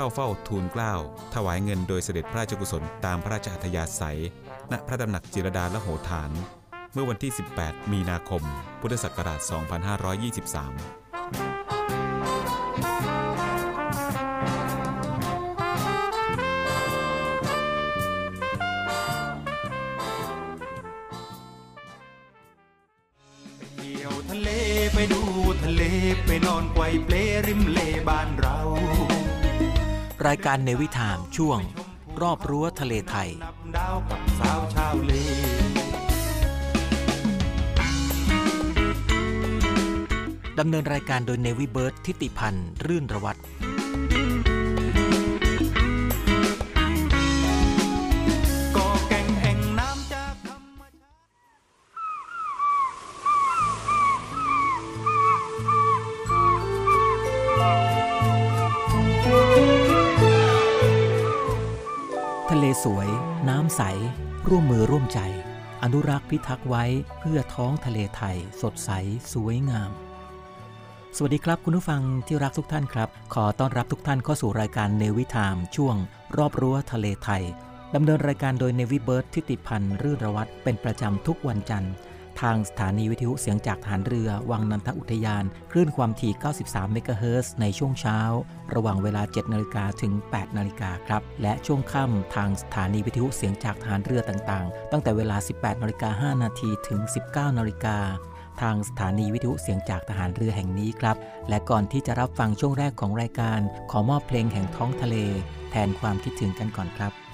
เข้าเฝ้าทูลเกล้าถวายเงินโดยเสด็จพระราชกุศลตามพระราชอัธยาศัย ณพระตำหนักจิรดาละโหฐาน เมื่อวันที่ 18 มีนาคม พุทธศักราช 2523 รายการเนวิทามช่วง รอบรั้วทะเลไทย ดาวกับสาวชาวเลดำเนินรายการโดยเนวิเบิร์ตทิติพันธ์ รื่นระวัตร ทะเลสวย น้ำใส ร่วมมือร่วมใจ อนุรักษ์พิทักษ์ไว้เพื่อท้องทะเลไทย สดใส สวยงาม สวัสดีครับคุณผู้ฟังที่รักทุกท่านครับ ขอต้อนรับทุกท่านเข้าสู่รายการเนวิทามช่วง รอบรั้วทะเลไทยดำเนินรายการโดยเนวิเบิร์ตทิติพันธ์รื่นระวัตเป็นประจำทุกวันจันทร์ ทางสถานีวิทยุเสียงจากฐานเรือ วังนันทอุทยาน คลื่นความถี่ 93 เมกะเฮิรตซ์ในช่วงเช้า ระหว่างเวลา 7 นาฬิกาถึง 8 นาฬิกาครับ และช่วงค่ำทางสถานีวิทยุเสียงจากฐานเรือต่างๆ ตั้งแต่เวลา 18 นาฬิกา 5 นาทีถึง 19 นาฬิกาทางสถานีวิทยุเสียงจากทหารเรือแห่งนี้ครับ และก่อนที่จะรับฟังช่วงแรกของรายการ ขอมอบเพลงแห่งท้องทะเล แทนความคิดถึงกันก่อนครับ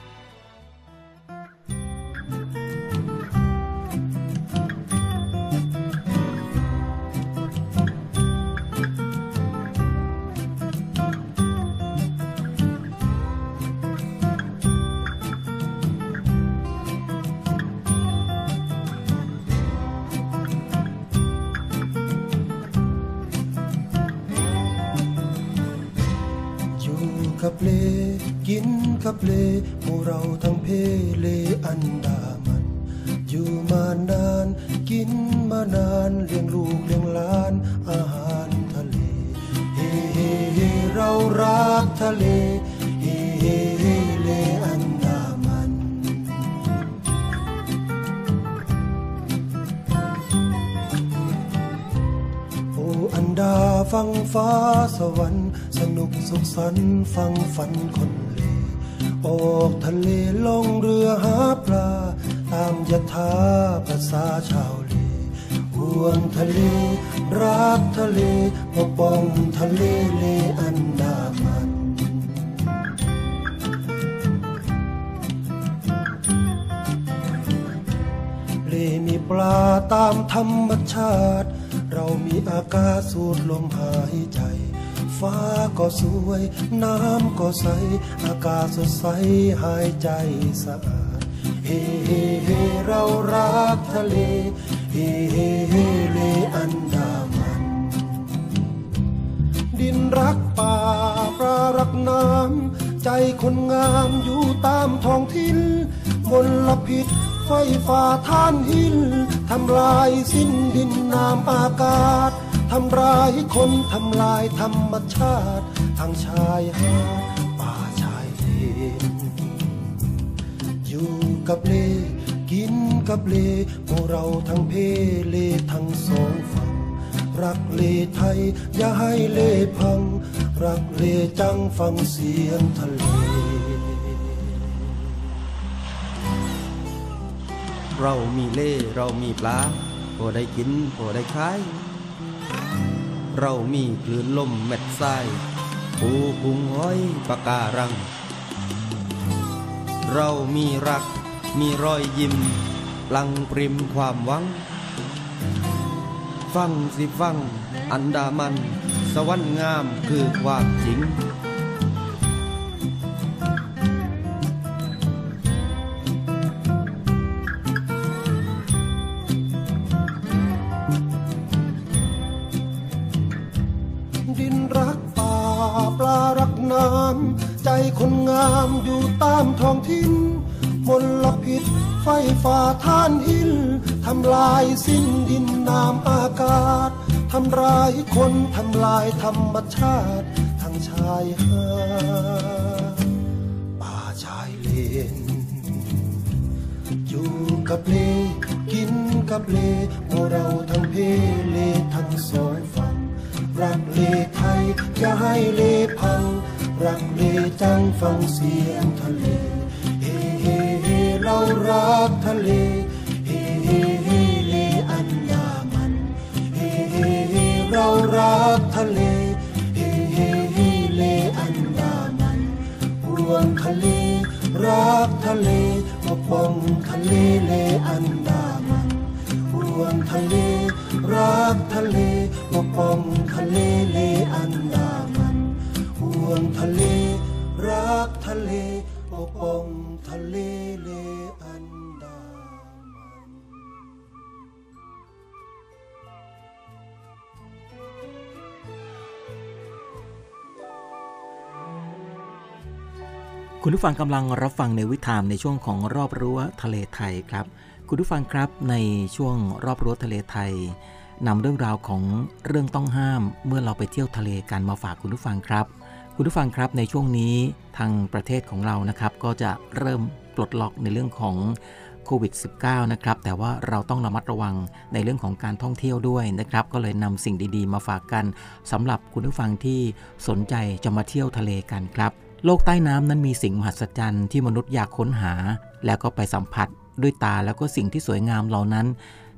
ปลาตามธรรมชาติ เรามีอากาศสูดลมหายใจ ฟ้าก็สวย น้ำก็ใส อากาศสดใสหายใจสะอาด เฮ้เฮ้เฮ้เรารักทะเล เฮ้เฮ้เฮ้เลอันดามัน ดินรักป่าปลารักน้ำใจคนงามอยู่ตามท้องถิ่นมลพิษ ไฟฟ้าท่านหิน ทำลายสิ้นดินน้ำอากาศ ทำร้ายคนทำลายธรรมชาติ ทางชายหาดป่าชายเลนอยู่กับเล กินกับเลพวกเราทั้งเพเลทั้งสองฝั่งรักเลไทย อย่าให้เลพัง รักเลจังฟังเสียงทะเล เรามีเล่เรามีปลาพอได้กินพอได้ขาย เรามีคลื่นลมเม็ดทรายปูกุ้งห้อยปะการัง เรามีรัก มีรอยยิ้มพลังปริมความหวัง ฟังสิฟัง อันดามัน สวรรค์งามคือความจริง อยู่ตามท้องถิ่นมลพิษไฟฟ้าท่านหินทำลายสิ้นดินน้ำอากาศทำร้ายคนทำลายธรรมชาติทั้งชายหาดป่าชายเลนอยู่กับเลกินกับเลโมเราทั้งเพเลทั้งสองฝั่งรักเลไทยอย่าให้เลพัง รักเลจังฟังเสียงทะเลเฮ้เฮ้เฮ้เรารักทะเลเฮ้เฮ้เฮ้เลอันดามันเฮ้เฮ้เฮ้เรารักทะเลเฮ้เฮ้เฮ้เลอันดามันห่วงทะเลรักทะเลปกป้องทะเลเลอันดามันห่วงทะเลรักทะเลปกป้อง ห่วงทะเล รักทะเลปกป้องทะเลเลอันดามันคุณผู้ฟังกำลังรับฟังในวิถามในช่วงของรอบรั้วทะเลไทยครับ คุณผู้ฟังครับในช่วงรอบรั้วทะเลไทยนำเรื่องราวของเรื่องต้องห้ามเมื่อเราไปเที่ยวทะเลกันมาฝากคุณผู้ฟังครับ คุณผู้ฟังครับในช่วงนี้ทางประเทศของเรานะครับ ก็จะเริ่มปลดล็อกในเรื่องของโควิด -19 นะครับ แต่ว่าเราต้องระมัดระวังในเรื่องของการท่องเที่ยวด้วยนะครับ ก็เลยนำสิ่งดีๆ มาฝากกันสำหรับคุณผู้ฟังที่สนใจจะมาเที่ยวทะเลกันครับ โลกใต้น้ำนั้นมีสิ่งมหัศจรรย์ที่มนุษย์อยากค้นหา แล้วก็ไปสัมผัสด้วยตาแล้วก็สิ่งที่สวยงามเหล่านั้น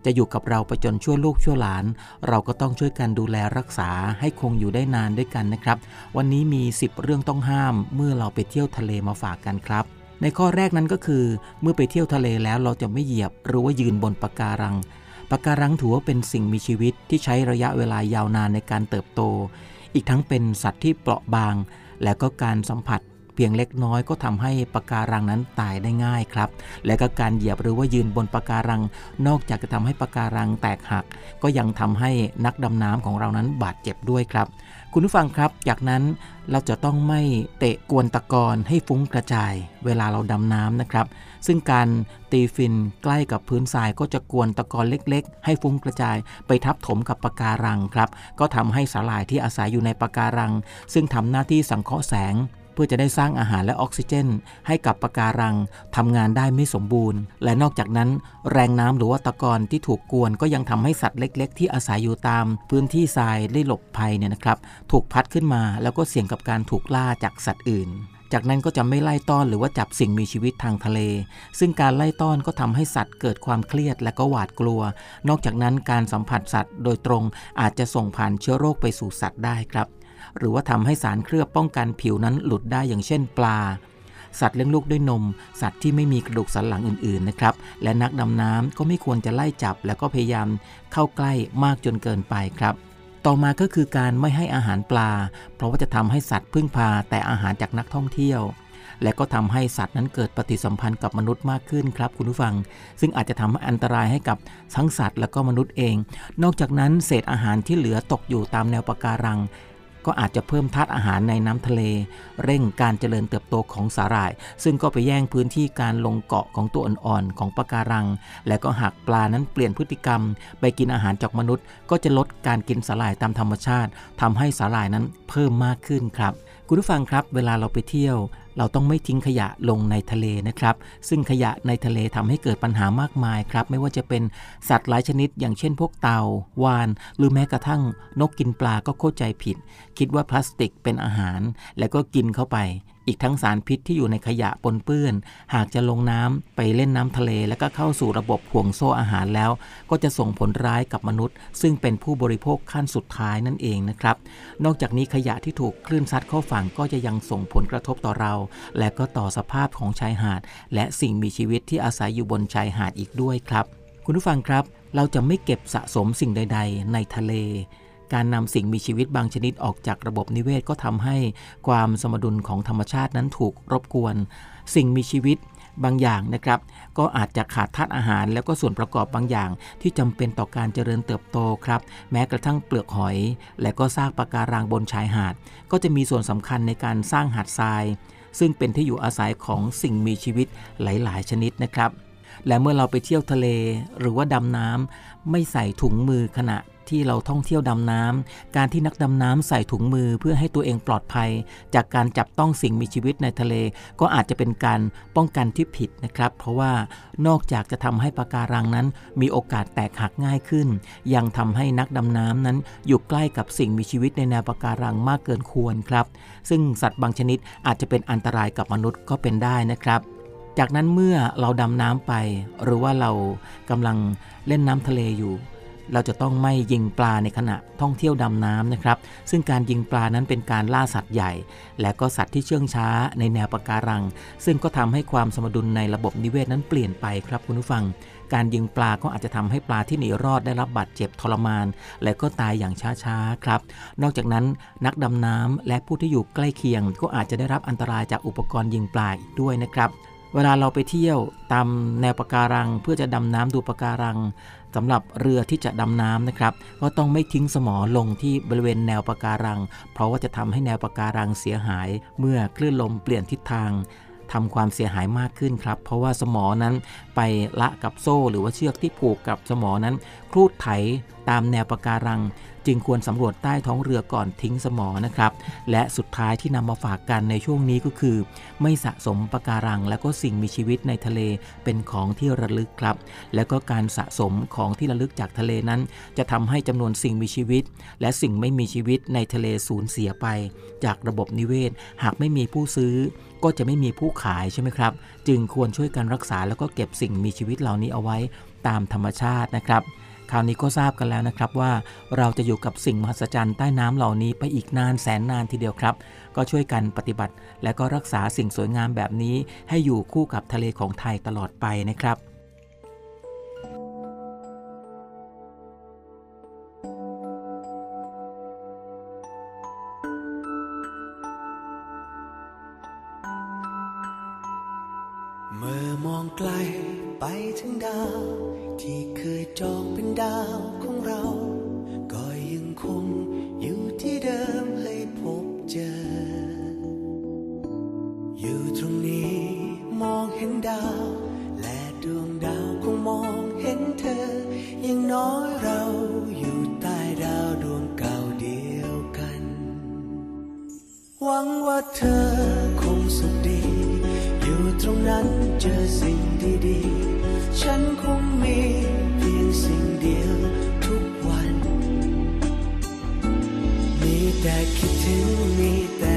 จะอยู่กับเราไปจนชั่วลูกชั่วหลาน เราก็ต้องช่วยกันดูแลรักษาให้คงอยู่ได้นานด้วยกันนะครับ วันนี้มี 10 เรื่องต้องห้ามเมื่อเราไปเที่ยวทะเลมาฝากกันครับ ในข้อแรกนั้นก็คือ เมื่อไปเที่ยวทะเลแล้วเราจะไม่เหยียบ หรือว่ายืนบนปะการังปะการังถือว่าเป็นสิ่งมีชีวิตที่ใช้ระยะเวลายาวนานในการเติบโต อีกทั้งเป็นสัตว์ที่เปราะบาง และก็การสัมผัส เพียงเล็กน้อยก็ทำให้ปะการังนั้นตายได้ง่ายครับ และก็การเหยียบหรือว่ายืนบนปะการัง นอกจากจะทำให้ปะการังแตกหัก ก็ยังทำให้นักดำน้ำของเรานั้นบาดเจ็บด้วยครับ คุณผู้ฟังครับ จากนั้นเราจะต้องไม่เตะกวนตะกอนให้ฟุ้งกระจาย เวลาเราดำน้ำนะครับ ซึ่งการตีฟินใกล้กับพื้นทรายก็จะกวนตะกอนเล็กๆ ให้ฟุ้งกระจาย ไปทับถมกับปะการังครับ ก็ทำให้สาหร่ายที่อาศัยอยู่ในปะการัง ซึ่งทำหน้าที่สังเคราะห์แสง เพื่อจะได้สร้างอาหารและออกซิเจน ให้กับปะการังทำงานได้ไม่สมบูรณ์ และนอกจากนั้น แรงน้ำหรือว่าตะกอนที่ถูกกวนก็ยังทำให้สัตว์เล็ก ๆ ที่อาศัยอยู่ตาม พื้นที่ทรายได้หลบภัยเนี่ยนะครับถูกพัดขึ้นมาแล้วก็เสี่ยงกับการถูกล่าจากสัตว์อื่นจากนั้นก็จะไม่ไล่ต้อนหรือว่าจับสิ่งมีชีวิตทางทะเล ซึ่งการไล่ต้อนก็ทำให้สัตว์เกิดความเครียดและก็หวาดกลัว นอกจากนั้นการสัมผัสสัตว์โดยตรงอาจจะส่งผ่านเชื้อโรคไปสู่สัตว์ได้ครับ หรือว่าทำให้สารเคลือบป้องกันผิวนั้นหลุดได้อย่างเช่นปลา สัตว์เลี้ยงลูกด้วยนม สัตว์ที่ไม่มีกระดูกสันหลังอื่นๆนะครับ และนักดำน้ำก็ไม่ควรจะไล่จับ แล้วก็พยายามเข้าใกล้มากจนเกินไปครับต่อมาก็คือการไม่ให้อาหารปลา เพราะว่าจะทำให้สัตว์พึ่งพาแต่อาหารจากนักท่องเที่ยว และก็ทำให้สัตว์นั้นเกิดปฏิสัมพันธ์กับมนุษย์มากขึ้นครับคุณผู้ฟัง ซึ่งอาจจะทำให้อันตรายให้กับทั้งสัตว์และก็มนุษย์เอง นอกจากนั้นเศษอาหารที่เหลือตกอยู่ตามแนวปะการัง ก็อาจจะเพิ่มธาตุอาหารในน้ำทะเล เร่งการเจริญเติบโตของสาหร่าย ซึ่งก็ไปแย่งพื้นที่การลงเกาะของตัวอ่อนๆของปะการัง และก็หากปลานั้นเปลี่ยนพฤติกรรม ไปกินอาหารจากมนุษย์ ก็จะลดการกินสาหร่ายตามธรรมชาติทำให้สาหร่ายนั้นเพิ่มมากขึ้นครับ คุณผู้ฟังครับ เวลาเราไปเที่ยว เราต้องไม่ทิ้งขยะลงในทะเลนะครับ ซึ่งขยะในทะเลทำให้เกิดปัญหามากมายครับ ไม่ว่าจะเป็นสัตว์หลายชนิด อย่างเช่นพวกเต่าวาน หรือแม้กระทั่งนกกินปลาก็เข้าใจผิด คิดว่าพลาสติกเป็นอาหาร แล้วก็กินเข้าไป อีกทั้งสารพิษที่อยู่ในขยะปนเปื้อน หากจะลงน้ำไปเล่นน้ำทะเล แล้วก็เข้าสู่ระบบห่วงโซ่อาหารแล้ว ก็จะส่งผลร้ายกับมนุษย์ ซึ่งเป็นผู้บริโภคขั้นสุดท้ายนั่นเองนะครับ นอกจากนี้ขยะที่ถูกคลื่นซัดเข้าฝั่งก็จะยังส่งผลกระทบต่อเรา และก็ต่อสภาพของชายหาด และสิ่งมีชีวิตที่อาศัยอยู่บนชายหาดอีกด้วยครับ คุณผู้ฟังครับ เราจะไม่เก็บสะสมสิ่งใด ๆ ในทะเล การนำสิ่งมีชีวิตบางชนิดออกจากระบบนิเวศก็ทำให้ความสมดุลของธรรมชาตินั้นถูกรบกวน สิ่งมีชีวิตบางอย่างนะครับ ก็อาจจะขาดธาตุอาหาร แล้วก็ส่วนประกอบบางอย่าง ที่จำเป็นต่อการเจริญเติบโตครับ แม้กระทั่งเปลือกหอย และก็ซากปะการังบนชายหาด ก็จะมีส่วนสำคัญในการสร้างหาดทราย ซึ่งเป็นที่อยู่อาศัยของสิ่งมีชีวิตหลาย ๆ ชนิดนะครับและเมื่อเราไปเที่ยวทะเลหรือว่าดำน้ำไม่ใส่ถุงมือขณะ ที่เราท่องเที่ยวดำน้ำการที่นักดำน้ำใส่ถุงมือเพื่อให้ตัวเองปลอดภัย จากการจับต้องสิ่งมีชีวิตในทะเล ก็อาจจะเป็นการป้องกันที่ผิดนะครับ เพราะว่านอกจากจะทำให้ปะการังนั้น มีโอกาสแตกหักง่ายขึ้น ยังทำให้นักดำน้ำนั้น อยู่ใกล้กับสิ่งมีชีวิตในแนวปะการังมากเกินควรครับ ซึ่งสัตว์บางชนิดอาจจะเป็นอันตรายกับมนุษย์ก็เป็นได้นะครับจากนั้นเมื่อเราดำน้ำไป หรือว่าเรากำลังเล่นน้ำทะเลอยู่ เราจะต้องไม่ยิงปลาในขณะท่องเที่ยวดำน้ำนะครับ ซึ่งการยิงปลานั้นเป็นการล่าสัตว์ใหญ่ และก็สัตว์ที่เชื่องช้าในแนวปะการัง ซึ่งก็ทำให้ความสมดุลในระบบนิเวศนั้นเปลี่ยนไปครับคุณผู้ฟัง การยิงปลาก็อาจจะทำให้ปลาที่หนีรอดได้รับบาดเจ็บทรมาน และก็ตายอย่างช้าๆครับ นอกจากนั้นนักดำน้ำและผู้ที่อยู่ใกล้เคียง ก็อาจจะได้รับอันตรายจากอุปกรณ์ยิงปลาอีกด้วยนะครับเวลาเราไปเที่ยวตามแนวปะการัง เพื่อจะดำน้ำดูปะการัง สำหรับเรือที่จะดำน้ำนะครับ ก็ต้องไม่ทิ้งสมอลงที่บริเวณแนวปะการัง เพราะว่าจะทำให้แนวปะการังเสียหาย เมื่อคลื่นลมเปลี่ยนทิศทางทำความเสียหายมากขึ้นครับ เพราะว่าสมอนั้นไปละกับโซ่ หรือว่าเชือกที่ผูกกับสมอนั้นครูดไถตามแนวปะการัง จึงควรสำรวจใต้ท้องเรือก่อนทิ้งสมอนะครับ และสุดท้ายที่นำมาฝากกันในช่วงนี้ก็คือ ไม่สะสมปะการัง และก็สิ่งมีชีวิตในทะเลเป็นของที่ระลึกครับ และก็การสะสมของที่ระลึกจากทะเลนั้น จะทำให้จำนวนสิ่งมีชีวิต และสิ่งไม่มีชีวิตในทะเลสูญเสียไป จากระบบนิเวศ หากไม่มีผู้ซื้อก็จะไม่มีผู้ขายใช่ไหมครับ จึงควรช่วยกันรักษาแล้วก็เก็บสิ่งมีชีวิตเหล่านี้เอาไว้ตามธรรมชาตินะครับ คราวนี้ก็ทราบกันแล้วนะครับว่าเราจะอยู่กับสิ่งมหัศจรรย์ใต้น้ำเหล่านี้ไปอีกนานแสนนานทีเดียวครับ ก็ช่วยกันปฏิบัติ และก็รักษาสิ่งสวยงามแบบนี้ ให้อยู่คู่กับทะเลของไทยตลอดไปนะครับเมื่อมองไกลไปถึงดาวที่เคยจอง ดาวของเรา ก็ยังคงอยู่ที่เดิมให้พบเจอ อยู่ตรงนี้มองเห็นดาว และดวงดาวคงมองเห็นเธอ ยังน้อยเราอยู่ใต้ดาวดวงเก่าเดียวกัน หวังว่าเธอคงสุขดี อยู่ตรงนั้นเจอสิ่งดีๆ ฉันคงมี สิ่งเดียวทุกวัน มีแต่คิดถึงมีแต่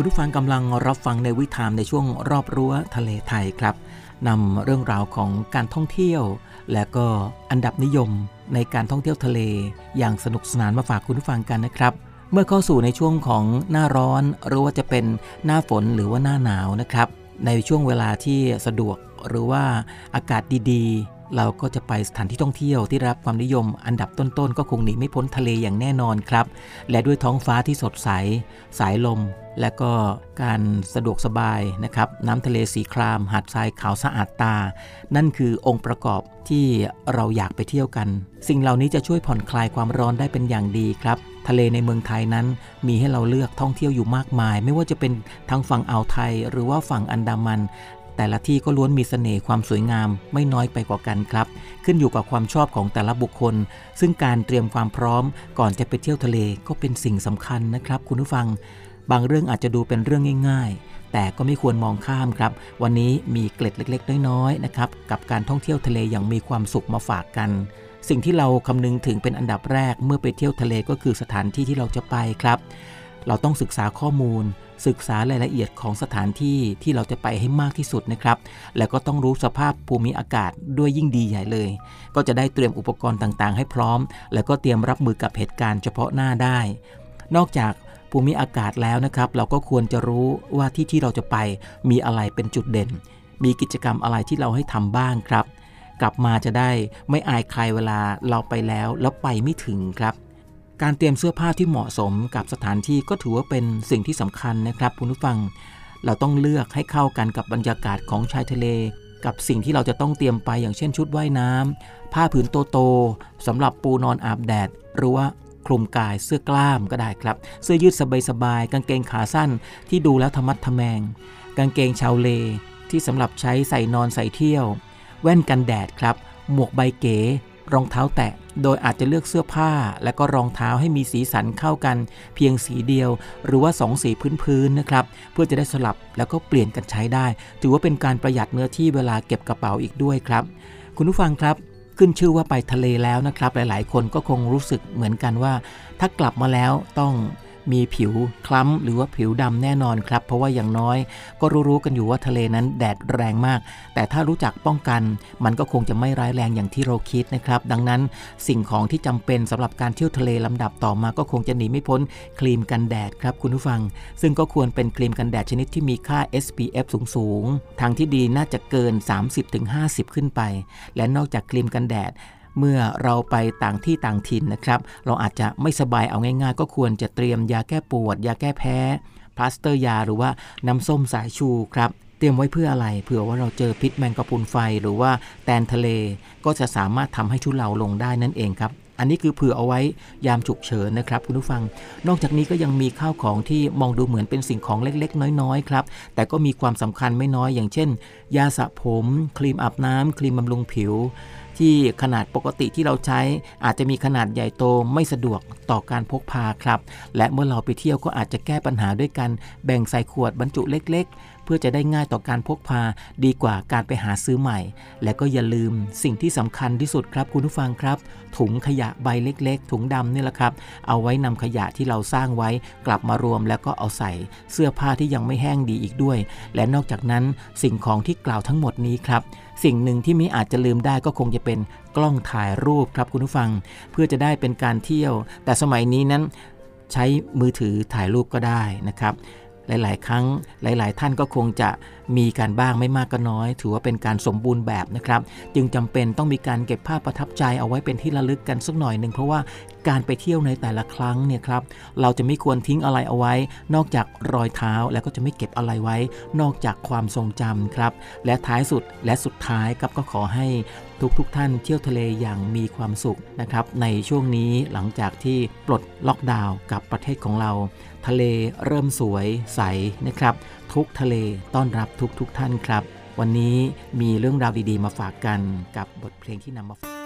คุณผู้ฟังกำลังรับฟังในวิถามในช่วงรอบรั้วทะเลไทยครับนำเรื่องราวของการท่องเที่ยว และก็อันดับนิยมในการท่องเที่ยวทะเล อย่างสนุกสนานมาฝากคุณผู้ฟังกันนะครับ เมื่อเข้าสู่ในช่วงของหน้าร้อนหรือว่าจะเป็นหน้าฝนหรือว่าหน้าหนาวนะครับ ในช่วงเวลาที่สะดวกหรือว่าอากาศดีๆ เราก็จะไปสถานที่ท่องเที่ยวที่รับความนิยม อันดับต้นๆ ก็คงหนีไม่พ้นทะเลอย่างแน่นอนครับ และด้วยท้องฟ้าที่สดใส สายลม และก็การสะดวกสบายนะครับน้ำทะเลสีคราม หาดทรายขาวสะอาดตา นั่นคือองค์ประกอบที่เราอยากไปเที่ยวกัน สิ่งเหล่านี้จะช่วยผ่อนคลายความร้อนได้เป็นอย่างดีครับ ทะเลในเมืองไทยนั้นมีให้เราเลือกท่องเที่ยวอยู่มากมาย ไม่ว่าจะเป็นทางฝั่งอ่าวไทย หรือว่าฝั่งอันดามันแต่ละที่ก็ล้วนมีเสน่ห์ความสวยงามไม่น้อยไปกว่ากันครับ ขึ้นอยู่กับความชอบของแต่ละบุคคล ซึ่งการเตรียมความพร้อมก่อนจะไปเที่ยวทะเลก็เป็นสิ่งสำคัญนะครับ คุณผู้ฟัง บางเรื่องอาจจะดูเป็นเรื่องง่าย ๆ แต่ก็ไม่ควรมองข้ามครับ วันนี้มีเกล็ดเล็ก ๆ น้อยๆนะครับกับการท่องเที่ยวทะเลอย่างมีความสุขมาฝากกัน สิ่งที่เราคำนึงถึงเป็นอันดับแรกเมื่อไปเที่ยวทะเลก็คือสถานที่ที่เราจะไปครับ เราต้องศึกษาข้อมูลศึกษารายละเอียดของสถานที่ที่เราจะไปให้มากที่สุดนะครับ แล้วก็ต้องรู้สภาพภูมิอากาศด้วยยิ่งดีใหญ่เลย ก็จะได้เตรียมอุปกรณ์ต่างๆ ให้พร้อม แล้วก็เตรียมรับมือกับเหตุการณ์เฉพาะหน้าได้ นอกจาก ภูมิอากาศแล้วนะครับ เราก็ควรจะรู้ว่าที่ที่เราจะไปมีอะไรเป็นจุดเด่น มีกิจกรรมอะไรที่เราให้ทำบ้างครับ กลับมาจะได้ไม่อายใครเวลาเราไปแล้วแล้วไปไม่ถึงครับ การเตรียมเสื้อผ้าที่เหมาะสมกับสถานที่ก็ถือว่าเป็นสิ่งที่สำคัญนะครับคุณผู้ฟัง เราต้องเลือกให้เข้ากันกับบรรยากาศของชายทะเลกับสิ่งที่เราจะต้องเตรียมไปอย่างเช่นชุดว่ายน้ำผ้าผืนโตๆสำหรับปูนอนอาบแดด หรือว่า คลุมกายเสื้อกล้ามก็ได้ครับ เสื้อยืดสบายๆกางเกงขาสั้นที่ดูแล้วธรรมัดทแมง กางเกงชาวเล ที่สำหรับใช้ใส่นอนใส่เที่ยว แว่นกันแดดครับ หมวกใบเก๋ รองเท้าแตะ โดยอาจจะเลือกเสื้อผ้า และก็รองเท้าให้มีสีสันเข้ากัน เพียงสีเดียว หรือว่า2สีพื้นๆนะครับเพื่อจะได้สลับแล้วก็เปลี่ยนกันใช้ได้ ถือว่าเป็นการประหยัดเนื้อที่เวลาเก็บกระเป๋าอีกด้วยครับ คุณผู้ฟังครับ ขึ้นชื่อว่าไปทะเลแล้วนะครับ หลายๆ คนก็คงรู้สึกเหมือนกันว่า ถ้ากลับมาแล้วต้อง มีผิวคล้ำหรือว่าผิวดำแน่นอนครับ เพราะว่าอย่างน้อย ก็รู้ๆกันอยู่ว่าทะเลนั้นแดดแรงมาก แต่ถ้ารู้จักป้องกัน มันก็คงจะไม่ร้ายแรงอย่างที่เราคิดนะครับ ดังนั้นสิ่งของที่จำเป็นสำหรับการเที่ยวทะเลลำดับต่อมาก็คงจะหนีไม่พ้นครีมกันแดดครับคุณผู้ฟัง ซึ่งก็ควรเป็นครีมกันแดดชนิดที่มีค่า SPF สูงๆทางที่ดีน่าจะเกิน 30-50 ขึ้นไป และนอกจากครีมกันแดด เมื่อเราไปต่างที่ต่างถิ่นนะครับ เราอาจจะไม่สบายเอาง่าย ๆ ก็ควรจะเตรียมยาแก้ปวด ยาแก้แพ้พลาสเตอร์ยาหรือว่าน้ำส้มสายชูครับเตรียมไว้เพื่ออะไรเผื่อว่าเราเจอพิษแมงกะพรุนไฟหรือว่าแตนทะเล ก็จะสามารถทำให้ทุเลาลงได้นั่นเองครับ อันนี้คือเผื่อเอาไว้ยามฉุกเฉินนะครับคุณผู้ฟัง นอกจากนี้ก็ยังมีข้าวของที่มองดูเหมือนเป็นสิ่งของเล็กๆ น้อยๆครับแต่ก็มีความสำคัญไม่น้อยอย่างเช่น ยาสระผม ครีมอาบน้ำครีมบำรุงผิว ที่ขนาดปกติที่เราใช้ อาจจะมีขนาดใหญ่โตไม่สะดวกต่อการพกพาครับ และเมื่อเราไปเที่ยวก็อาจจะแก้ปัญหาด้วยการแบ่งใส่ขวดบรรจุเล็ก ๆ เพื่อจะได้ง่ายต่อการพกพาดีกว่าการไปหาซื้อใหม่ และก็อย่าลืมสิ่งที่สำคัญที่สุดครับคุณผู้ฟังครับ ถุงขยะใบเล็ก ๆ ถุงดำนี่แหละครับ เอาไว้นำขยะที่เราสร้างไว้กลับมารวมแล้วก็เอาใส่เสื้อผ้าที่ยังไม่แห้งดีอีกด้วย และนอกจากนั้นสิ่งของที่กล่าวทั้งหมดนี้ครับ สิ่งหนึ่งที่ไม่อาจจะลืมได้ก็คงจะเป็นกล้องถ่ายรูปครับคุณผู้ฟัง เพื่อจะได้เป็นการเที่ยว แต่สมัยนี้นั้นใช้มือถือถ่ายรูปก็ได้นะครับ หลาย ๆ ครั้งหลาย ๆ ท่านก็คงจะมีการบ้างไม่มากก็น้อย ถือว่าเป็นการสมบูรณ์แบบนะครับ จึงจำเป็นต้องมีการเก็บภาพประทับใจเอาไว้เป็นที่ระลึกกันสักหน่อยหนึ่งเพราะว่าการไปเที่ยวในแต่ละครั้งเนี่ยครับเราจะไม่ควรทิ้งอะไรเอาไว้ นอกจากรอยเท้าแล้วก็จะไม่เก็บอะไรไว้ นอกจากความทรงจำครับ และท้ายสุดและสุดท้ายครับก็ขอให้ทุกทุกท่านเที่ยวทะเลอย่างมีความสุขนะครับในช่วงนี้หลังจากที่ปลดล็อกดาวน์กับประเทศของเรา ทะเลเริ่มสวยใสนะครับ ทุกทะเลต้อนรับทุกทุกท่านครับ วันนี้มีเรื่องราวดีๆมาฝากกันกับบทเพลงที่นำมาฝาก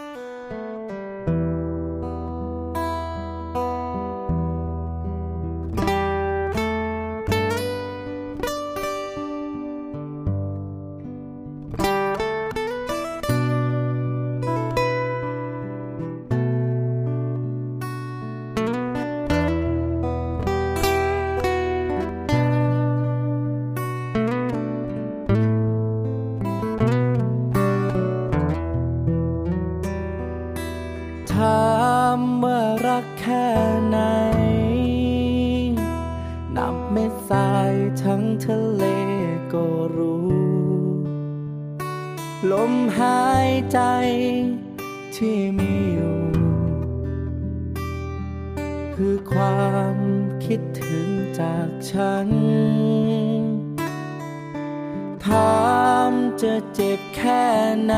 จะเจ็บแค่ไหน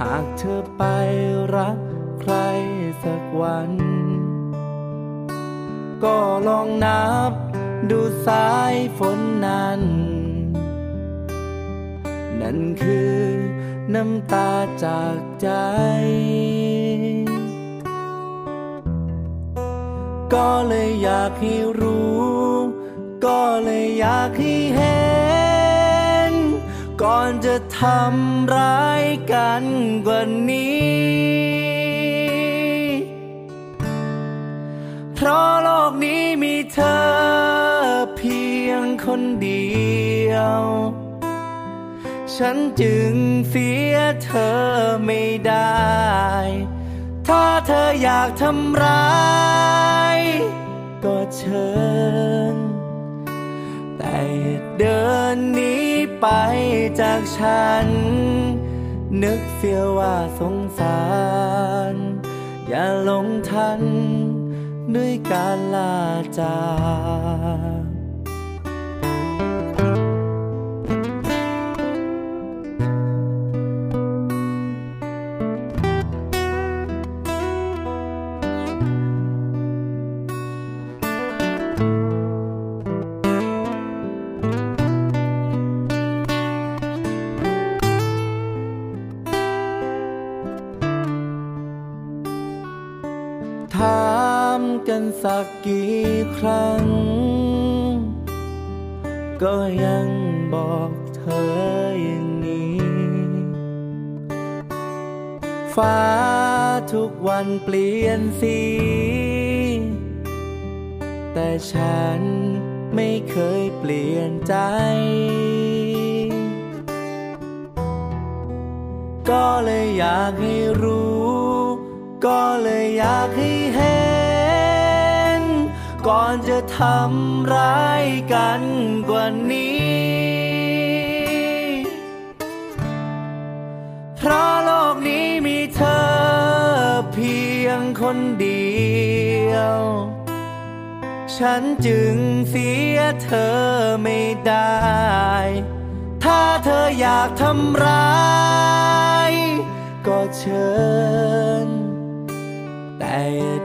หากเธอไปรักใครสักวัน ก็ลองนับดูสายฝนนั้น นั่นคือน้ำตาจากใจ ก็เลยอยากให้รู้ ก็เลยอยากให้เห็น ก่อนจะทำร้ายกันกว่านี้ เพราะโลกนี้มีเธอเพียงคนเดียว ฉันจึงเสียเธอไม่ได้ ถ้าเธออยากทำร้าย ก็เชิญ แต่เดินนี้ ไปจากฉัน นึกเสียว่าสงสาร อย่าหลงทันด้วยการลาจาก สักกี่ครั้ง ก็ยังบอกเธออย่างนี้ ฟ้าทุกวันเปลี่ยนสี แต่ฉันไม่เคยเปลี่ยนใจ ก็เลยอยากให้รู้ ก็เลยอยากให้เห็น ก่อนจะทำร้ายกันกว่านี้ เพราะโลกนี้มีเธอเพียงคนเดียว ฉันจึงเสียเธอไม่ได้ ถ้าเธออยากทำร้าย ก็เชิญ แต่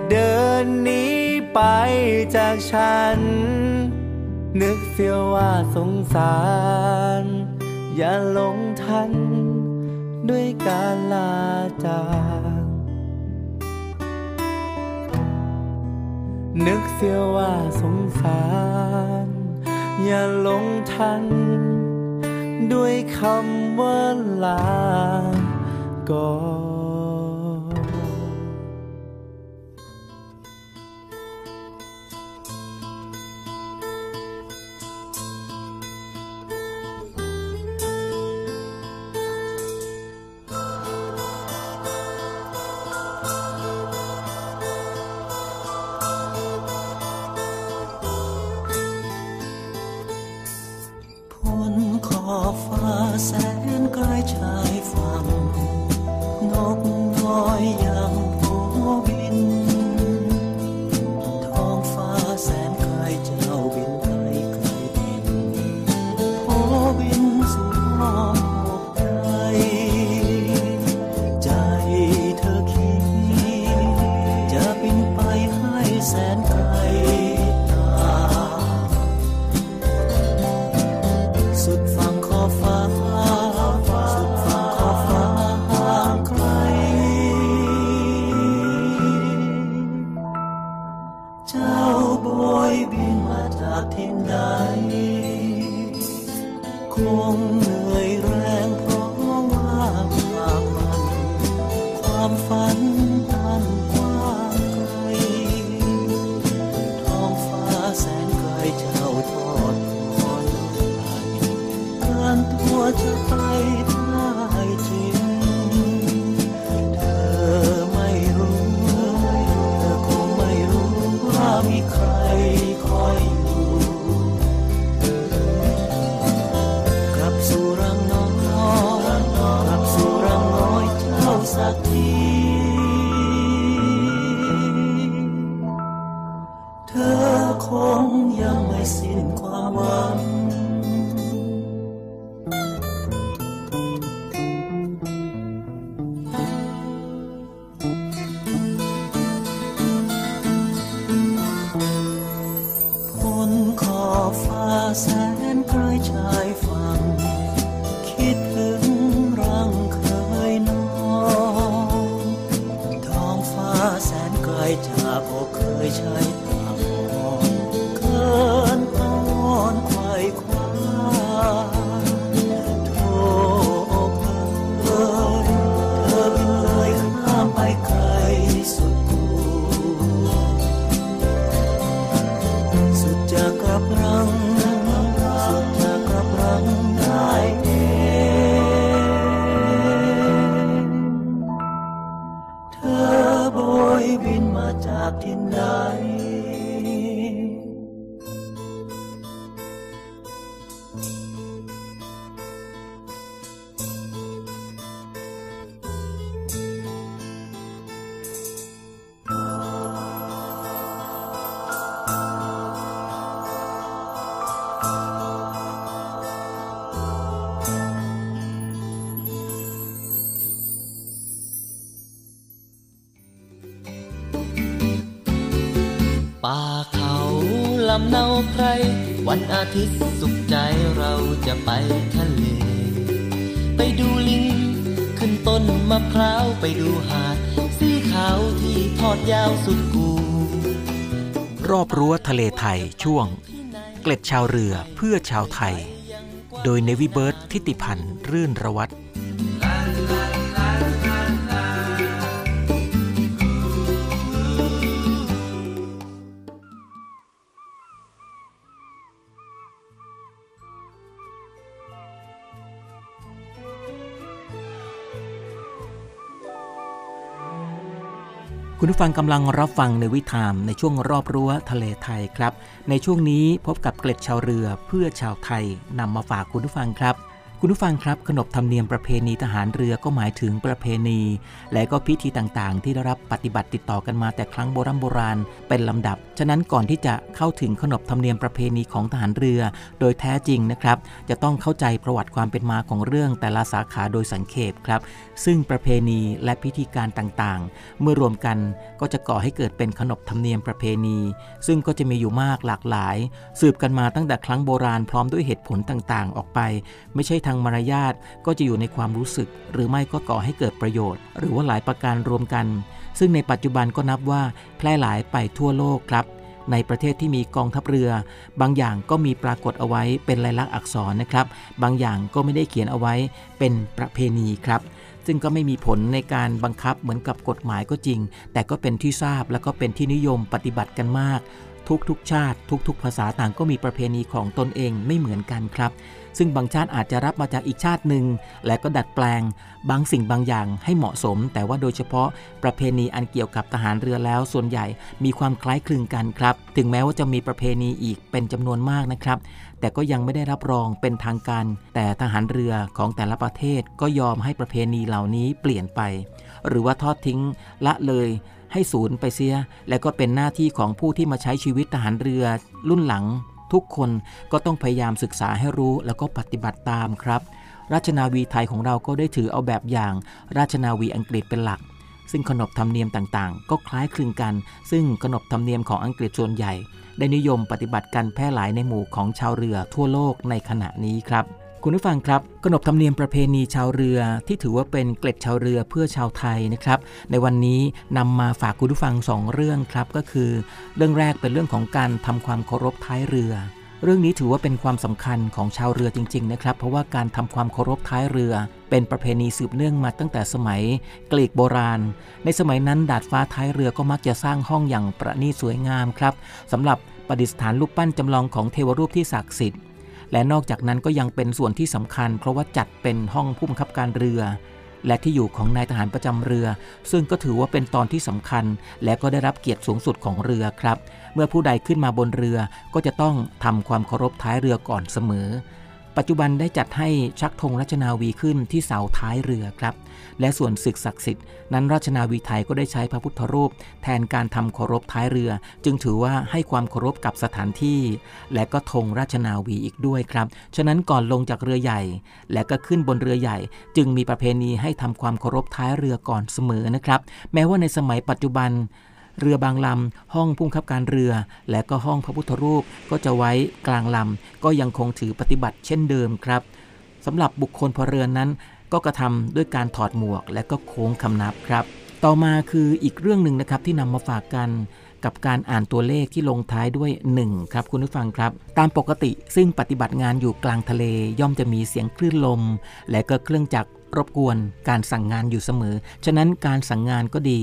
เดินนี้ ไปจากฉัน นึกเสียว่าสงสาร อย่าหลงทัน ด้วยการลาจากนึกเสียว่าสงสาร อย่าหลงทัน ด้วยคำว่าลาก่อน night. วันอาทิตย์สุขใจเราจะไปทะเล ไปดูลิงขึ้นต้นมะพร้าวไปดูหาด สีขาวที่ทอดยาวสุดกู รอบรั้วทะเลไทยช่วง เกล็ดชาวเรือเพื่อชาวไทย โดยเนวิเบิร์ตทิติพันธ์รื่นระวัตร คุณผู้ฟังกำลังรับฟังในวิถามในช่วงรอบรั้วทะเลไทยครับ ในช่วงนี้พบกับเกล็ดชาวเรือเพื่อชาวไทยนำมาฝากคุณผู้ฟังครับ คุณผู้ฟังครับขนบธรรมเนียมประเพณีทหารเรือก็หมายถึงประเพณี และก็พิธีต่างๆ ที่ได้รับปฏิบัติติดต่อกันมาแต่ครั้งโบราณโบราณเป็นลำดับ ฉะนั้นก่อนที่จะเข้าถึงขนบธรรมเนียมประเพณีของทหารเรือ โดยแท้จริงนะครับ จะต้องเข้าใจประวัติความเป็นมาของเรื่องแต่ละสาขาโดยสังเขปครับ ซึ่งประเพณีและพิธีการต่างๆ เมื่อรวมกันก็จะก่อให้เกิดเป็นขนบธรรมเนียมประเพณี ซึ่งก็จะมีอยู่มากหลากหลาย สืบกันมาตั้งแต่ครั้งโบราณพร้อมด้วยเหตุผลต่างๆ ออกไป ไม่ใช่ทางมารยาทก็จะอยู่ในความรู้สึก หรือไม่ก็ก่อให้เกิดประโยชน์ หรือว่าหลายประการรวมกัน ซึ่งในปัจจุบันก็นับว่าแพร่หลายไปทั่วโลกครับ ในประเทศที่มีกองทัพเรือ บางอย่างก็มีปรากฏเอาไว้เป็นลายลักษณ์อักษรนะครับ บางอย่างก็ไม่ได้เขียนเอาไว้เป็นประเพณีครับซึ่งก็ไม่มีผลในการบังคับเหมือนกับกฎหมายก็จริง แต่ก็เป็นที่ทราบแล้วก็เป็นที่นิยมปฏิบัติกันมาก ทุกๆชาติ ทุกๆภาษาต่างก็มีประเพณีของตนเองไม่เหมือนกันครับ ซึ่งบางชาติอาจจะรับมาจากอีกชาติหนึ่ง และก็ดัดแปลง บางสิ่งบางอย่างให้เหมาะสม แต่ว่าโดยเฉพาะประเพณีอันเกี่ยวกับทหารเรือแล้ว ส่วนใหญ่มีความคล้ายคลึงกันครับ ถึงแม้ว่าจะมีประเพณีอีกเป็นจำนวนมากนะครับ แต่ก็ยังไม่ได้รับรองเป็นทางการ แต่ทหารเรือของแต่ละประเทศก็ยอมให้ประเพณีเหล่านี้เปลี่ยนไป หรือว่าทอดทิ้งละเลยให้ศูนย์ไปเสีย และก็เป็นหน้าที่ของผู้ที่มาใช้ชีวิตทหารเรือรุ่นหลัง ทุกคนก็ต้องพยายามศึกษาให้รู้แล้วก็ปฏิบัติตามครับ ราชนาวีไทยของเราก็ได้ถือเอาแบบอย่าง ราชนาวีอังกฤษเป็นหลัก ซึ่งขนบธรรมเนียมต่างๆ ก็คล้ายคลึงกัน ซึ่งขนบธรรมเนียมของอังกฤษส่วนใหญ่ ได้นิยมปฏิบัติกันแพร่หลายในหมู่ของชาวเรือทั่วโลกในขณะนี้ครับ คุณผู้ฟังครับขนบธรรมเนียมประเพณีชาวเรือที่ถือว่าเป็นเกล็ดชาวเรือเพื่อชาวไทยนะครับ ในวันนี้นำมาฝากคุณผู้ฟังสองเรื่องครับ ก็คือ เรื่องแรกเป็นเรื่องของการทำความเคารพท้ายเรือ เรื่องนี้ถือว่าเป็นความสำคัญของชาวเรือจริง ๆ นะครับ เพราะว่าการทำความเคารพท้ายเรือ เป็นประเพณีสืบเนื่องมาตั้งแต่สมัยกรีกโบราณ ในสมัยนั้นดาดฟ้าท้ายเรือก็มักจะสร้างห้องอย่างประณีตสวยงามครับสำหรับประดิษฐานรูปปั้นจำลองของเทวรูปที่ศักดิ์สิทธิ์ และนอกจากนั้นก็ยังเป็นส่วนที่สำคัญ เพราะว่าจัดเป็นห้องผู้บังคับการเรือ และที่อยู่ของนายทหารประจำเรือ ซึ่งก็ถือว่าเป็นตอนที่สำคัญ และก็ได้รับเกียรติสูงสุดของเรือครับ เมื่อผู้ใดขึ้นมาบนเรือก็จะต้องทำความเคารพท้ายเรือก่อนเสมอ ปัจจุบันได้จัดให้ชักธงรัชนาวีขึ้นที่เสาท้ายเรือครับ และส่วนศึกศักดิ์สิทธิ์นั้นราชนาวีไทยก็ได้ใช้พระพุทธรูป แทนการทำเคารพท้ายเรือ จึงถือว่าให้ความเคารพกับสถานที่ และก็ธงราชนาวีอีกด้วยครับ ฉะนั้นก่อนลงจากเรือใหญ่ และก็ขึ้นบนเรือใหญ่ จึงมีประเพณีให้ทำความเคารพท้ายเรือก่อนเสมอนะครับ แม้ว่าในสมัยปัจจุบันเรือบางลำ ห้องผู้บังคับการเรือ และก็ห้องพระพุทธรูปก็จะไว้กลางลำ ก็ยังคงถือปฏิบัติเช่นเดิมครับสำหรับบุคคลพลเรือนนั้น ก็กระทำด้วยการถอดหมวกและก็โค้งคำนับครับ ต่อมาคืออีกเรื่องหนึ่งนะครับที่นำมาฝากกันกับการอ่านตัวเลขที่ลงท้ายด้วย 1 ครับคุณผู้ฟังครับ ตามปกติซึ่งปฏิบัติงานอยู่กลางทะเล ย่อมจะมีเสียงคลื่นลม และก็เครื่องจักรรบกวนการสั่งงานอยู่เสมอ ฉะนั้นการสั่งงานก็ดี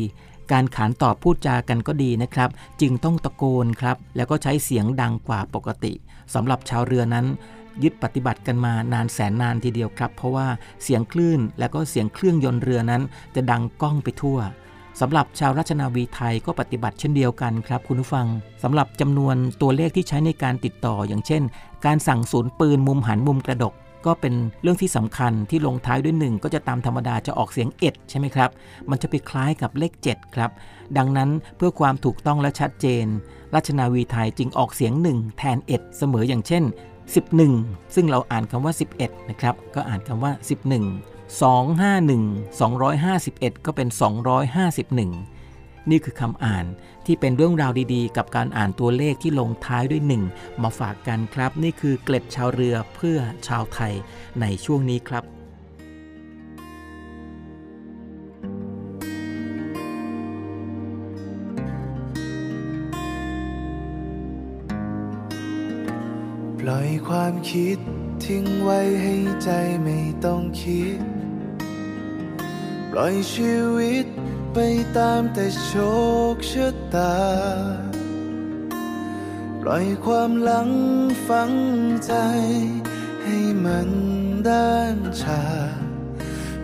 การขานตอบพูดจากันก็ดีนะครับ จึงต้องตะโกนครับ แล้วก็ใช้เสียงดังกว่าปกติสำหรับชาวเรือนั้น ยึดปฏิบัติกันมานานแสนนานทีเดียวครับ เพราะว่าเสียงคลื่นและก็เสียงเครื่องยนต์เรือนั้น จะดังก้องไปทั่วสำหรับชาวราชนาวีไทยก็ปฏิบัติเช่นเดียวกันครับคุณผู้ฟังสำหรับจำนวนตัวเลขที่ใช้ในการติดต่ออย่างเช่น การสั่งศูนย์ปืนมุมหันมุมกระดก ก็เป็นเรื่องที่สำคัญที่ลงท้ายด้วย1ก็จะตามธรรมดาจะออกเสียงเอ็ดใช่ไหมครับ มันจะไปคล้ายกับเลข 7 ครับ ดังนั้นเพื่อความถูกต้องและชัดเจนราชนาวีไทยจึงออกเสียง1แทนเอ็ดเสมออย่างเช่น 11 ซึ่งเราอ่านคำว่า 11 นะครับ ก็อ่านคำว่า 11 251 251 ก็เป็น 251 นี่คือคำอ่านที่เป็นเรื่องราวดีๆ กับการอ่านตัวเลขที่ลงท้ายด้วยหนึ่งมาฝากกันครับ นี่คือเกล็ดชาวเรือเพื่อชาวไทยในช่วงนี้ครับ ล่อยความคิดทิ้งไว้ให้ใจไม่ต้องคิด ปล่อยชีวิตไปตามแต่โชคชะตา ปล่อยความหลังฝังใจ ให้มันด้านชา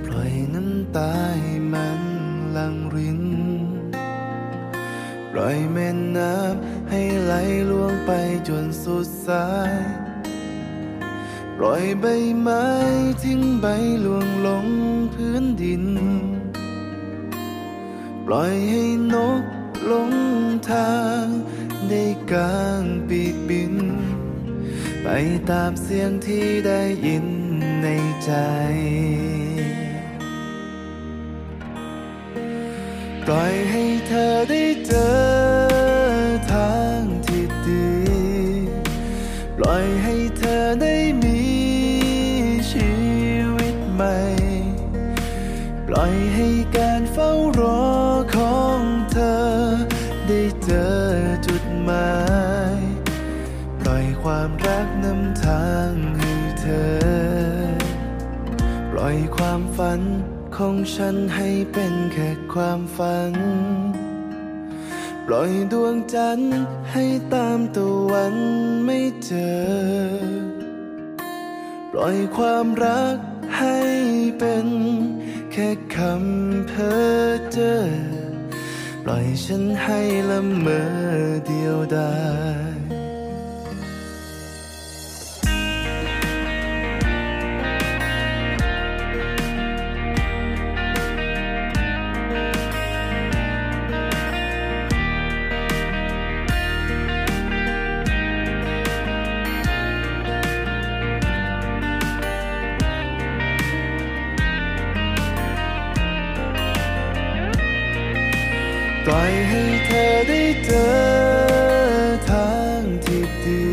ปล่อยน้ำตาให้มันหลังริน ปล่อยแม่น้ำ ให้ไหลล่วงไปจนสุดสาย ปล่อยใบไม้ทิ้งใบล่วงลงพื้นดิน ปล่อยให้นกลงทางได้กางปีกบิน ไปตามเสียงที่ได้ยินในใจ ปล่อยให้เธอได้เจอ ปล่อยให้เธอได้มีชีวิตใหม่ ปล่อยให้การเฝ้ารอของเธอ ได้เจอจุดหมาย ปล่อยความรักนำทางให้เธอ ปล่อยความฝันของฉันให้เป็นแค่ความฝัน ล่อยดวงจันทร์ให้ตามตะวันไม่เจอ ปล่อยความรักให้เป็นแค่คำเพ้อเจ้อปล่อยฉันให้ละเมอเดียวดาย ล่อยให้เธอได้เจอทางที่ดี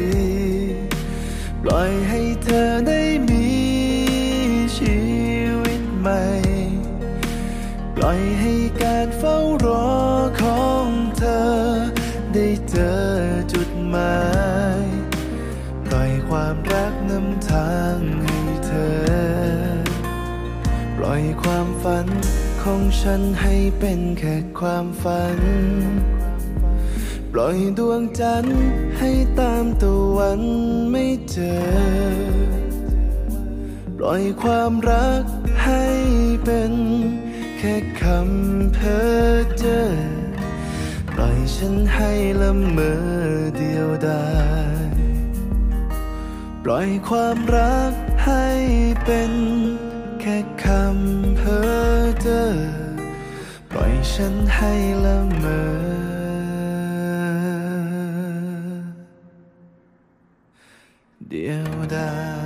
ปล่อยให้เธอได้มีชีวิตใหม่ ปล่อยให้การเฝ้ารอของเธอ ได้เจอจุดหมาย ปล่อยความรักนำทางให้เธอ ปล่อยความฝัน ของฉันให้เป็นแค่ความฝัน ปล่อยดวงจันทร์ให้ตามตะวันไม่เจอ ปล่อยความรักให้เป็นแค่คำเพ้อเจ้อปล่อยฉันให้ละเมอเดียวดายปล่อยความรักให้เป็นแค่คำเพ้อ เจ้อปล่อยฉันให้ละเมอเดียวดาย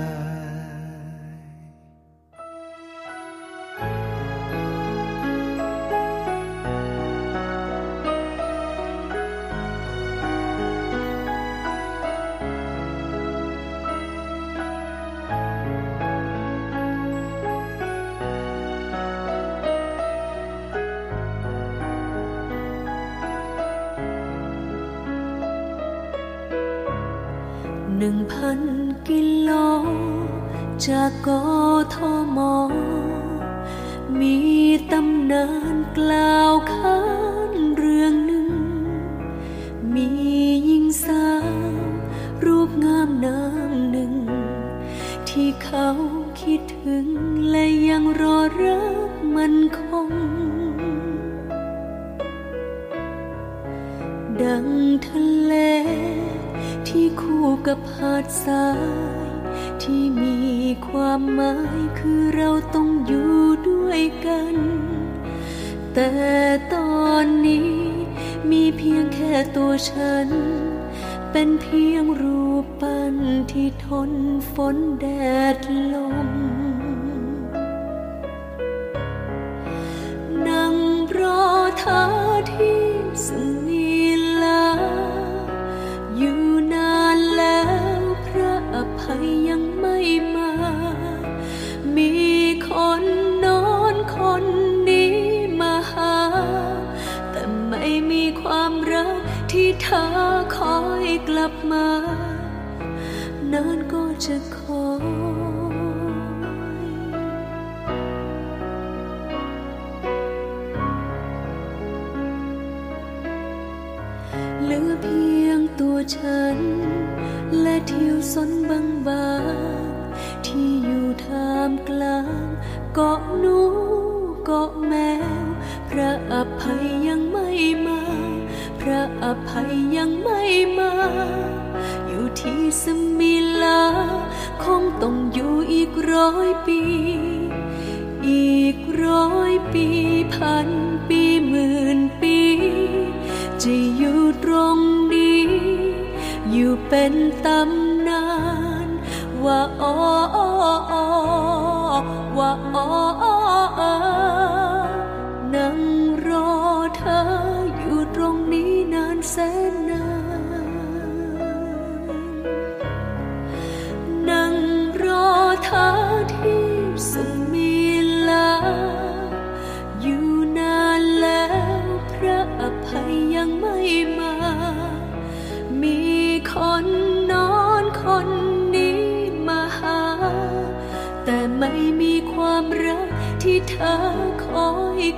มันคง ดังทะเลที่คู่กับหาดทราย ที่มีความหมายคือเราต้องอยู่ด้วยกัน แต่ตอนนี้มีเพียงแค่ตัวฉัน เป็นเพียงรูปปั้นที่ทนฝนแดดลม ท่าที่สมีลา อยู่นานแล้วพระอภัยยังไม่มา มีคนนอนคนนี้มาหา แต่ไม่มีความรักที่เธอคอยกลับมา ฉัน และทิวสนบางบางๆที่อยู่ท่ามกลางเกาะหนูเกาะแมว พระอภัยยังไม่มา พระอภัยยังไม่มา อยู่ที่สมิลา คงต้องอยู่อีกร้อยปี อีกร้อยปีพัน เป็นตำนาน ว่าอ๋อว่าอ๋อนั่งรอเธออยู่ตรงนี้นานแสน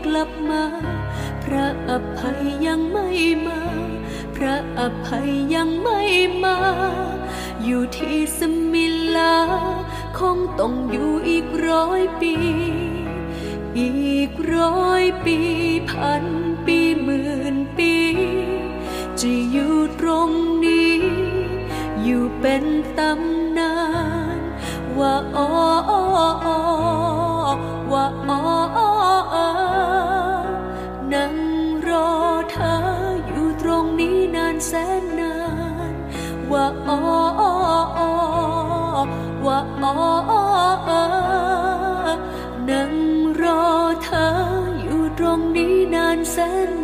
กลับมา พระอภัยยังไม่มา พระอภัยยังไม่มา อยู่ที่สมิลา คงต้องอยู่อีกร้อยปี อีกร้อยปีพันปีหมื่นปี จะอยู่ตรงนี้ อยู่เป็นตำนาน ว่าอ๋อว่าอ๋ออ๋ออ๋อ นนแสนนาน ว่าอ๋อว่าอ๋ออ๋ออ๋อนั่งรอเธออยู่ตรงนี้นานแสน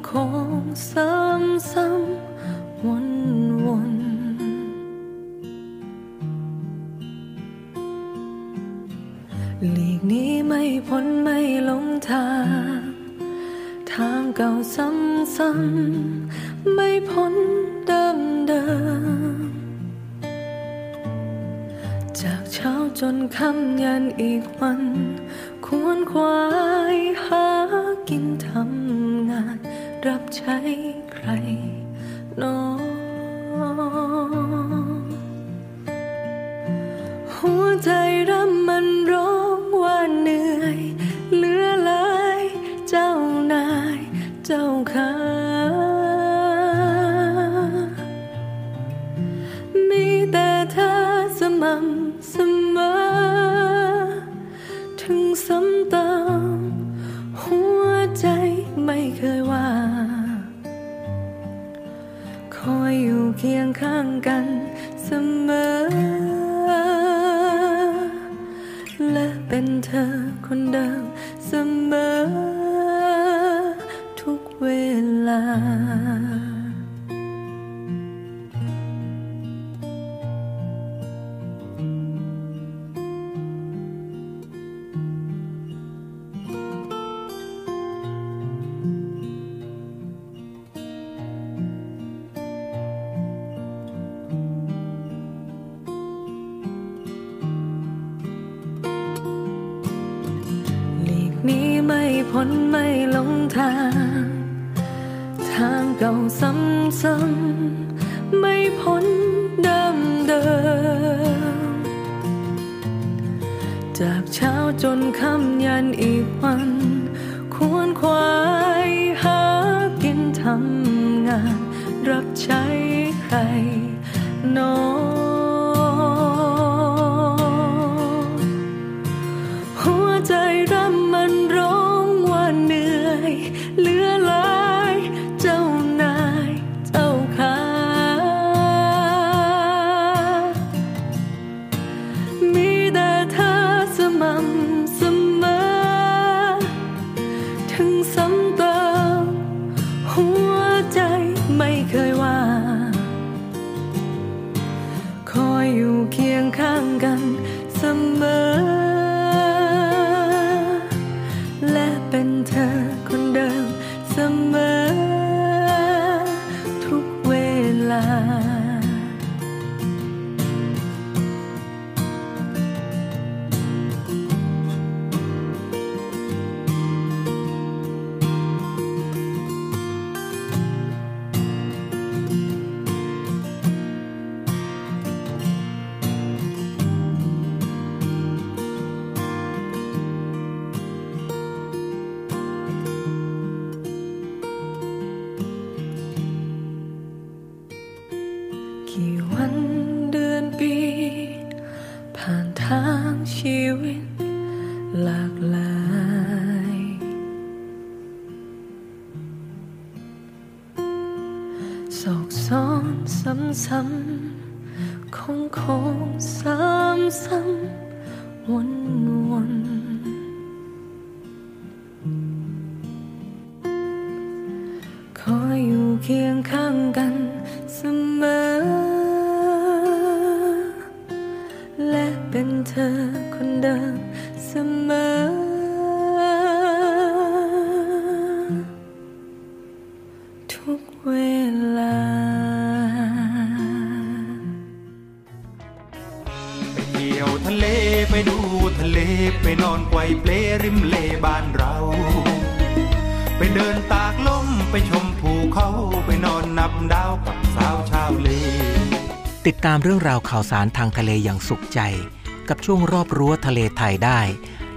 คงคงซ้ำซ้ำวนวนหลีกนี้ไม่พ้นไม่ลงทาง ทางเก่าซ้ำๆไม่พ้นเดิมเดิมจากเช้าจนค่ำยันอีกวัน ควรควายหากินทำ รับใช้ ควายหากินทำงาน รับใช้ใครนอง ติดตามเรื่องราวข่าวสารทางทะเลอย่างสุขใจ กับช่วงรอบรั้วทะเลไทยได้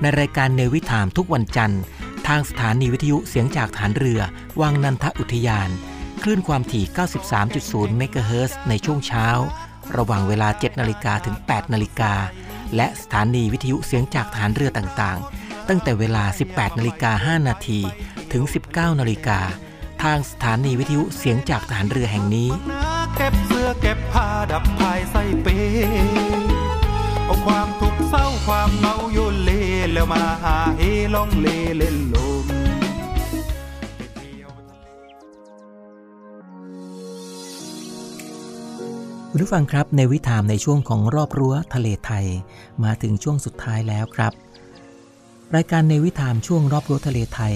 ในรายการเนวิถามทุกวันจันทร์ ทางสถานีวิทยุเสียงจากฐานเรือ วังนันทอุทยาน คลื่นความถี่ 93.0 เมกะเฮิรตซ์ในช่วงเช้า ระหว่างเวลา 7 นาฬิกาถึง 8 นาฬิกา และสถานีวิทยุเสียงจากฐานเรือต่างๆ ตั้งแต่เวลา 18 นาฬิกา 5 นาทีถึง 19 นาฬิกา ทางสถานีวิทยุเสียงจากฐานเรือแห่งนี้ เก็บเสื้อเก็บผ้าดับภายใส่เปเอาความทุกข์เศร้าความเหงาโยนเลแล้วมาหาเฮล่องเลเล่นลมคุณผู้ฟังครับในวิถามในช่วงของรอบรั้วทะเลไทย มาถึงช่วงสุดท้ายแล้วครับ รายการในวิถามช่วงรอบรั้วทะเลไทย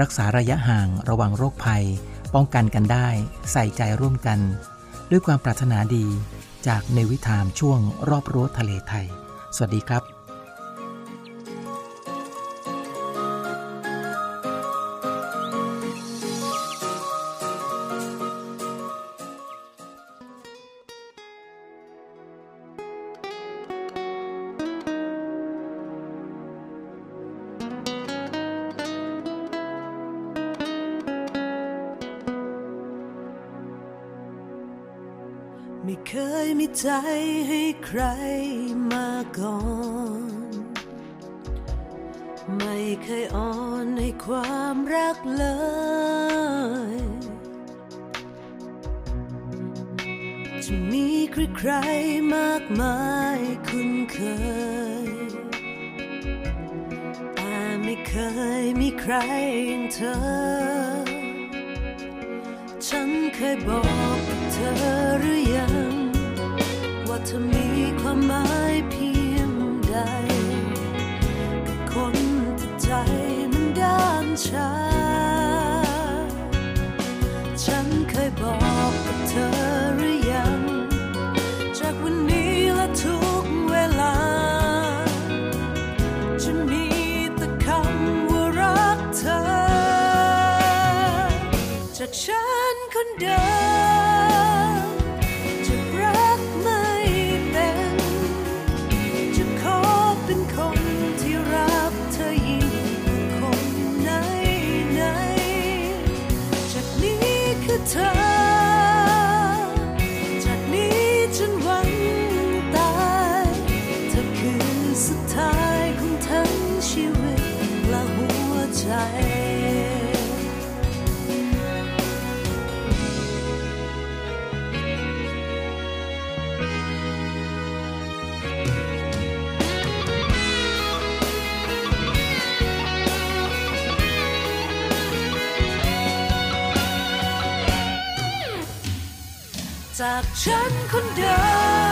รักษาระยะห่างระวังโรคภัย ป้องกันกันได้ ใส่ใจร่วมกัน ด้วยความปรารถนาดีจากในวิถามช่วงรอบรั้วทะเลไทย สวัสดีครับ เคยมีใจให้ใครมาก่อน ไม่เคยอ่อนให้ความรักเลย จะมีใครๆมากมายคุ้นเคย แต่ไม่เคยมีใคร ธอมีความหมายเพีย จากฉันคนเดิม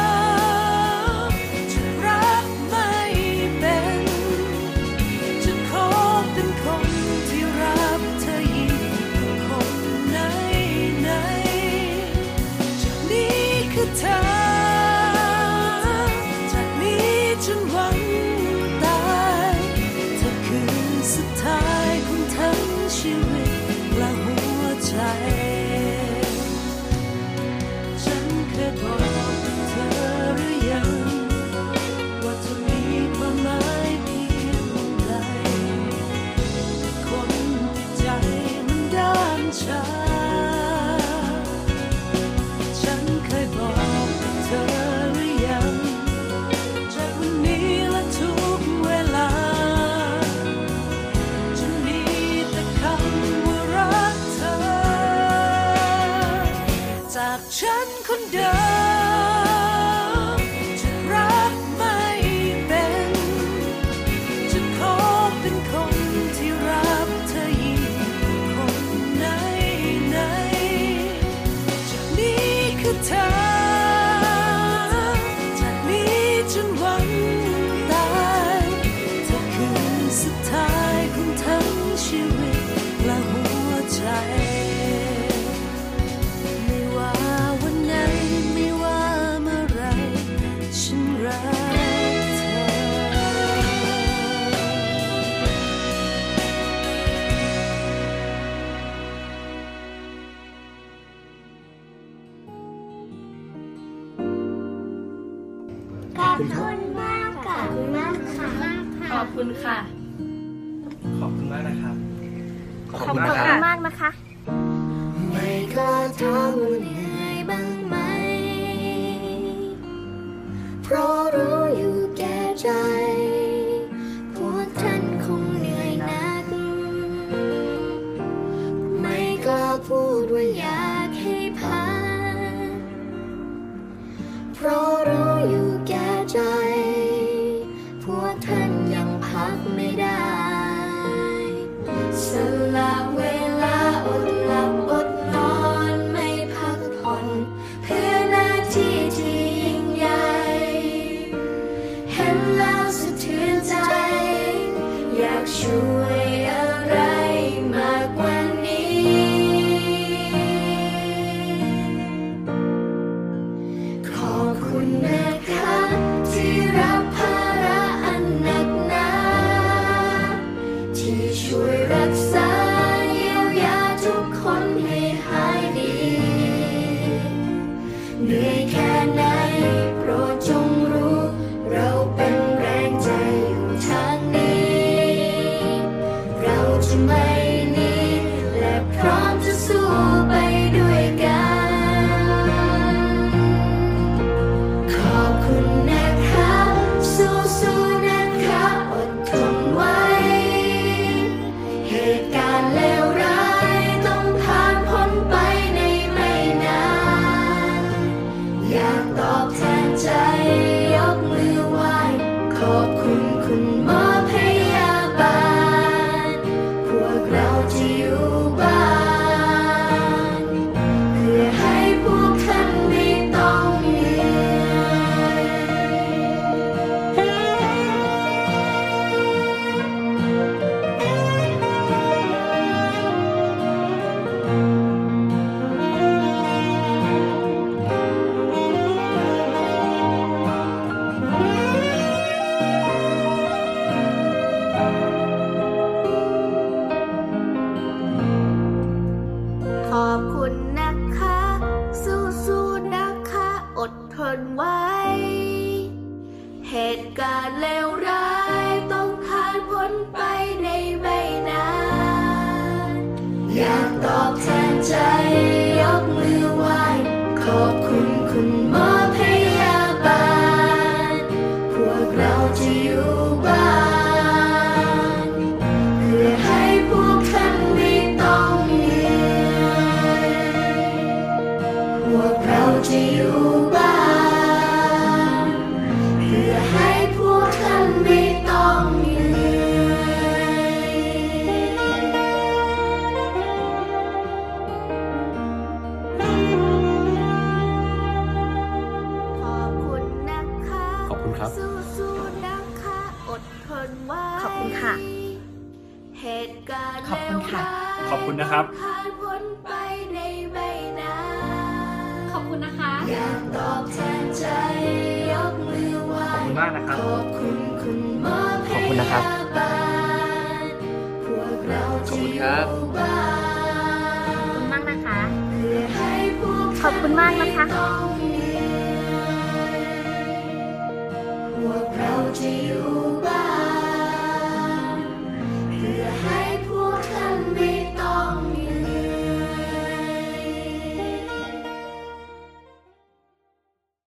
ขอบคุณค่ะ ขอบคุณมากนะครับ ขอบคุณมากครับ มานะคะ ไม่ก็ถามว่าเหนื่อยบ้างไหม เพราะรู้อยู่แก่ใจ